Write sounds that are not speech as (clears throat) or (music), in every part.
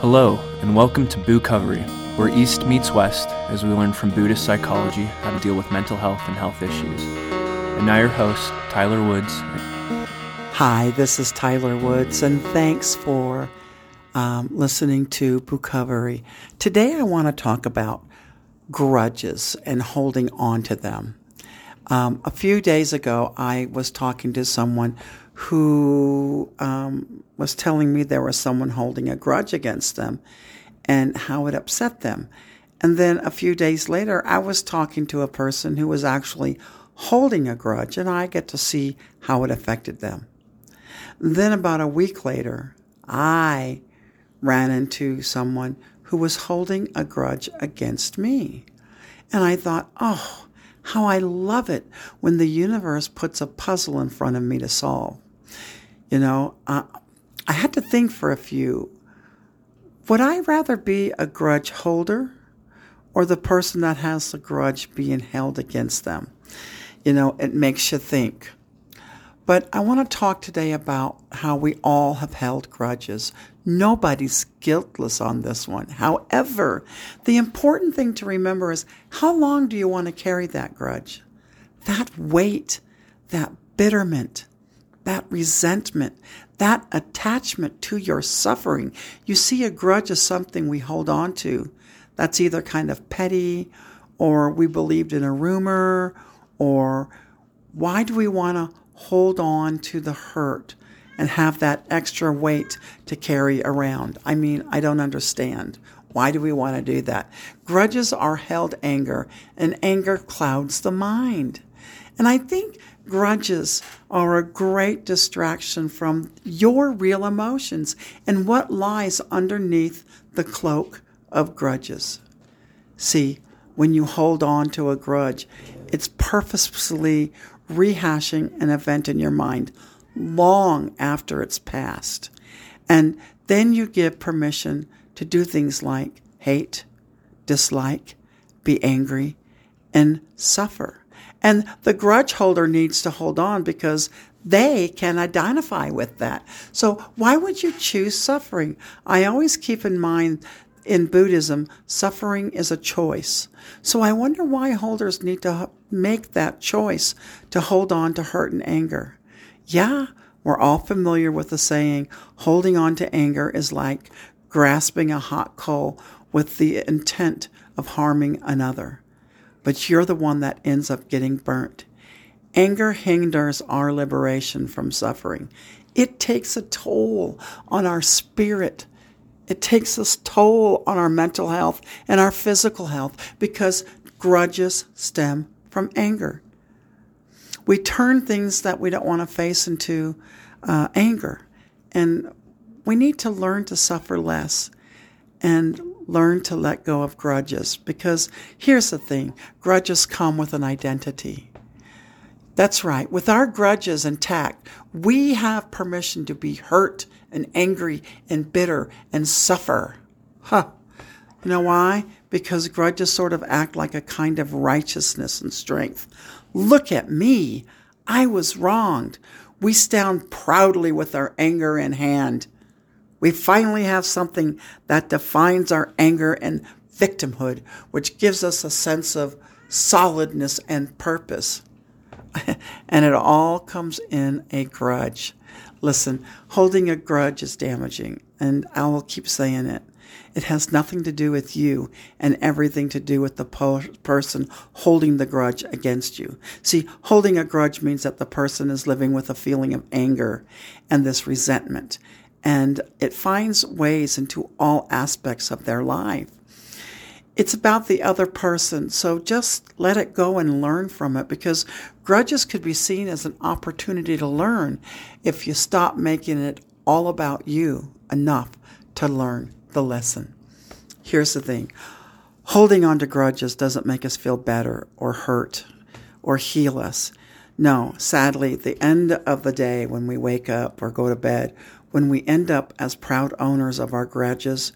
Hello, and welcome to Bookovery, where East meets West as we learn from Buddhist psychology how to deal with mental health and health issues. And now your host, Tyler Woods. Hi, this is Tyler Woods, and thanks for um, listening to Bookovery. Today I want to talk about grudges and holding on to them. Um, a few days ago, I was talking to someone who um, was telling me there was someone holding a grudge against them and how it upset them. And then a few days later, I was talking to a person who was actually holding a grudge, and I get to see how it affected them. Then, about a week later, I ran into someone who was holding a grudge against me. And I thought, oh, how I love it when the universe puts a puzzle in front of me to solve. You know, uh, I had to think for a few. Would I rather be a grudge holder or the person that has the grudge being held against them? You know, it makes you think. But I want to talk today about how we all have held grudges. Nobody's guiltless on this one. However, the important thing to remember is how long do you want to carry that grudge? That weight, that bitterment, that resentment, that attachment to your suffering. You see, a grudge is something we hold on to. That's either kind of petty, or we believed in a rumor, or why do we want to hold on to the hurt and have that extra weight to carry around? I mean, I don't understand. Why do we want to do that? Grudges are held anger, and anger clouds the mind. And I think grudges are a great distraction from your real emotions and what lies underneath the cloak of grudges. See, when you hold on to a grudge, it's purposefully rehashing an event in your mind long after it's passed. And then you give permission to do things like hate, dislike, be angry, and suffer. And the grudge holder needs to hold on because they can identify with that. So why would you choose suffering? I always keep in mind in Buddhism, suffering is a choice. So I wonder why holders need to make that choice to hold on to hurt and anger. Yeah, we're all familiar with the saying, holding on to anger is like grasping a hot coal with the intent of harming another but you're the one that ends up getting burnt. Anger hinders our liberation from suffering. It takes a toll on our spirit. It takes a toll on our mental health and our physical health because grudges stem from anger. We turn things that we don't want to face into uh, anger. And we need to learn to suffer less and learn to let go of grudges because here's the thing grudges come with an identity. That's right. With our grudges intact, we have permission to be hurt and angry and bitter and suffer. Huh. You know why? Because grudges sort of act like a kind of righteousness and strength. Look at me. I was wronged. We stand proudly with our anger in hand. We finally have something that defines our anger and victimhood, which gives us a sense of solidness and purpose. (laughs) and it all comes in a grudge. Listen, holding a grudge is damaging, and I will keep saying it. It has nothing to do with you and everything to do with the po- person holding the grudge against you. See, holding a grudge means that the person is living with a feeling of anger and this resentment and it finds ways into all aspects of their life. It's about the other person, so just let it go and learn from it because grudges could be seen as an opportunity to learn if you stop making it all about you enough to learn the lesson. Here's the thing holding on to grudges doesn't make us feel better or hurt or heal us. No, sadly, the end of the day, when we wake up or go to bed, when we end up as proud owners of our grudges,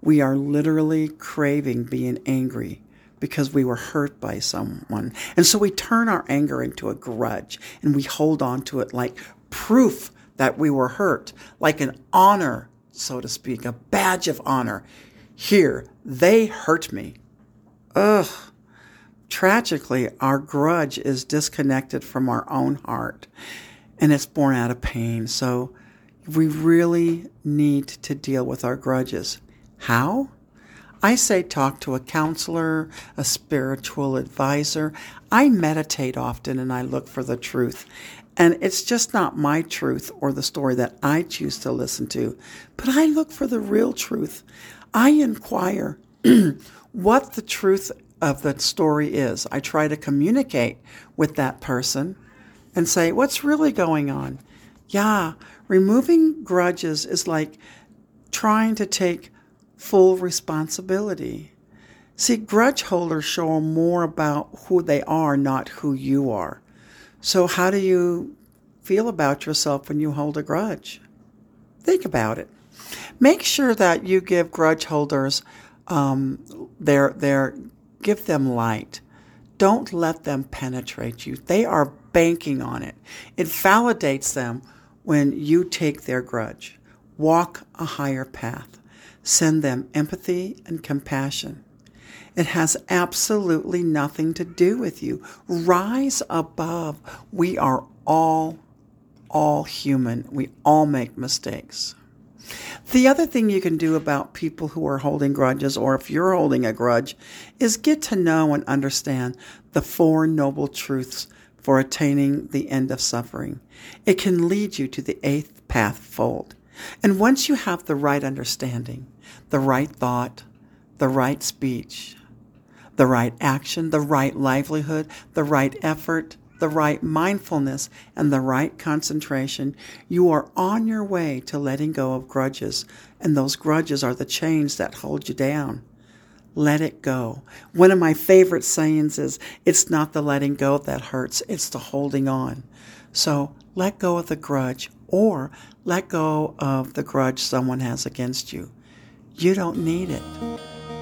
we are literally craving being angry because we were hurt by someone. And so we turn our anger into a grudge and we hold on to it like proof that we were hurt, like an honor so to speak, a badge of honor. Here, they hurt me. Ugh. Tragically, our grudge is disconnected from our own heart and it's born out of pain. So we really need to deal with our grudges. How? I say talk to a counselor, a spiritual advisor. I meditate often and I look for the truth. And it's just not my truth or the story that I choose to listen to, but I look for the real truth. I inquire (clears throat) what the truth of the story is. I try to communicate with that person and say, what's really going on? Yeah, removing grudges is like trying to take full responsibility. See, grudge holders show more about who they are, not who you are. So, how do you feel about yourself when you hold a grudge? Think about it. Make sure that you give grudge holders um, their their give them light. Don't let them penetrate you. They are banking on it. It validates them when you take their grudge. Walk a higher path. Send them empathy and compassion. It has absolutely nothing to do with you. Rise above. We are all, all human. We all make mistakes. The other thing you can do about people who are holding grudges, or if you're holding a grudge, is get to know and understand the Four Noble Truths for attaining the end of suffering. It can lead you to the eighth path fold. And once you have the right understanding, the right thought, the right speech, the right action, the right livelihood, the right effort, the right mindfulness, and the right concentration, you are on your way to letting go of grudges. And those grudges are the chains that hold you down. Let it go. One of my favorite sayings is, it's not the letting go that hurts, it's the holding on. So let go of the grudge or let go of the grudge someone has against you. You don't need it.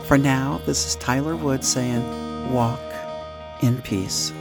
For now, this is Tyler Wood saying, walk in peace.